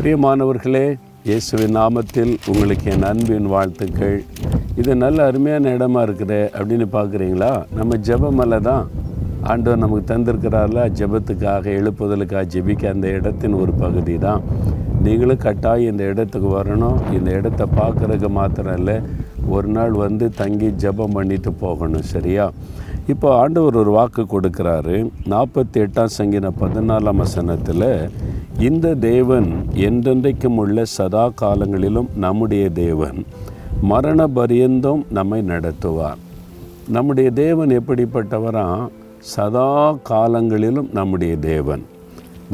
பிரியமானவர்களே இயேசுவின் நாமத்தில் உங்களுக்கு என் அன்பின் வாழ்த்துக்கள். இது நல்ல அருமையான இடமா இருக்குது அப்படின்னு பார்க்குறீங்களா? நம்ம ஜெபமலை தான். ஆண்டவர் நமக்கு தந்திருக்கிறார்ல ஜெபத்துக்காக எழுப்புதலுக்காக ஜெபிக்க அந்த இடத்தின் ஒரு பகுதி தான். நீங்களும் கட்டாயம் இந்த இடத்துக்கு வரணும். இந்த இடத்த பார்க்குறதுக்கு மாத்திரம் இல்லை ஒரு நாள் வந்து தங்கி ஜெபம் பண்ணிட்டு போகணும் சரியா? இப்போ ஆண்டவர் ஒரு வாக்கு கொடுக்குறாரு. நாற்பத்தி எட்டாம் சங்கின பதினாலாம் வசனத்தில் இந்த தேவன் என்றென்றைக்கும் உள்ள சதா காலங்களிலும் நம்முடைய தேவன் மரண பரியந்தம் நம்மை நடத்துவார். நம்முடைய தேவன் எப்படிப்பட்டவரா? சதா காலங்களிலும் நம்முடைய தேவன்.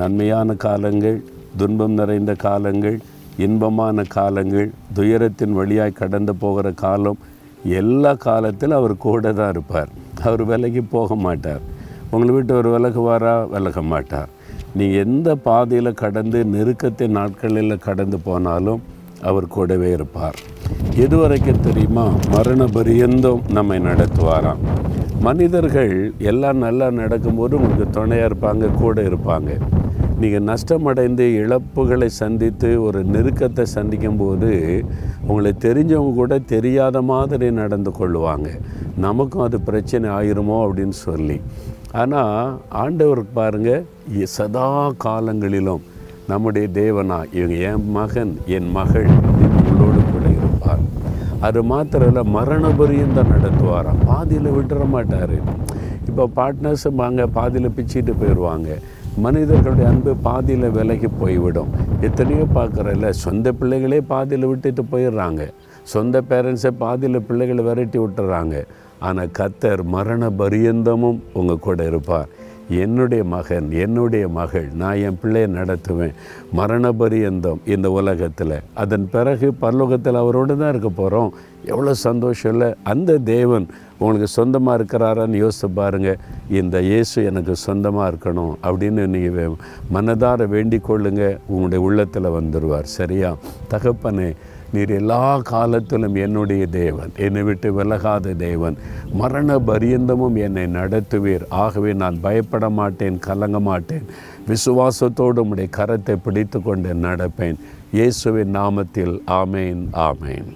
நன்மையான காலங்கள் துன்பம் நிறைந்த காலங்கள் இன்பமான காலங்கள் துயரத்தின் வழியாய் கடந்து போகிற காலம் எல்லா காலத்திலும் அவர் கூட தான் இருப்பார். அவர் விலைக்கு போக மாட்டார். உங்களை விட்டு ஒரு விலகுவாரா? விலக மாட்டார். நீங்கள் எந்த பாதையில் கடந்து நெருக்கத்தின் நாட்களில் கடந்து போனாலும் அவர் கூடவே இருப்பார். எது வரைக்கும் தெரியுமா? மரண பரியந்தம் நம்மை நடத்துவாராம். மனிதர்கள் எல்லாம் நல்லா நடக்கும்போது உங்களுக்கு துணையாக இருப்பாங்க கூட இருப்பாங்க. நீங்கள் நஷ்டமடைந்து இழப்புகளை சந்தித்து ஒரு நெருக்கத்தை சந்திக்கும் போது உங்களை தெரிஞ்சவங்க கூட தெரியாத மாதிரி நடந்து கொள்வாங்க நமக்கும் அது பிரச்சனை ஆயிருமோ அப்படின்னு சொல்லி. ஆனால் ஆண்டவருக்கு பாருங்கள் சதா காலங்களிலும் நம்முடைய தேவனா இவங்க என் மகன் என் மகள் உங்களோடு கூட இருப்பார். அது மாத்திரம் இல்லை மரண பரியந்தம் நடத்துவாராம். பாதியில் விட்டுற மாட்டார். இப்போ பார்ட்னர்ஸ் வாங்க பாதியில் பிச்சுட்டு போயிடுவாங்க மனிதர்களுடைய அன்பு பாதியில் விலகி போய்விடும். எத்தனையோ பார்க்குறல்ல சொந்த பிள்ளைகளே பாதியில் விட்டுட்டு போயிடுறாங்க. சொந்த பேரண்ட்ஸை பாதியில் பிள்ளைகளை விரட்டி விட்டுறாங்க. ஆனால் கத்தர் மரண பரியந்தமும் உங்கள் கூட இருப்பார். என்னுடைய மகன் என்னுடைய மகள் நான் என் பிள்ளையை நடத்துவேன். மரண பரியந்தம் இந்த உலகத்தில். அதன் பிறகு பரலோகத்தில் அவரோடு தான் இருக்க போகிறோம் எவ்வளோ சந்தோஷம் இல்லை. அந்த தேவன் உங்களுக்கு சொந்தமாக இருக்கிறாரான்னு யோசித்து பாருங்கள் இந்த இயேசு எனக்கு சொந்தமாக இருக்கணும் அப்படின்னு நீங்கள் மனதார வேண்டிக் கொள்ளுங்க. உங்களுடைய உள்ளத்தில் வந்துடுவார் சரியா? தகப்பனே நீர் எல்லா காலத்திலும் என்னுடைய தேவன் என்னை விட்டு விலகாத தேவன். மரண பரியந்தமும் என்னை நடத்துவீர். ஆகவே நான் பயப்பட மாட்டேன் கலங்க மாட்டேன். விசுவாசத்தோடு உடைய கரத்தை பிடித்து கொண்டு நடப்பேன். இயேசுவின் நாமத்தில் ஆமேன் ஆமேன்.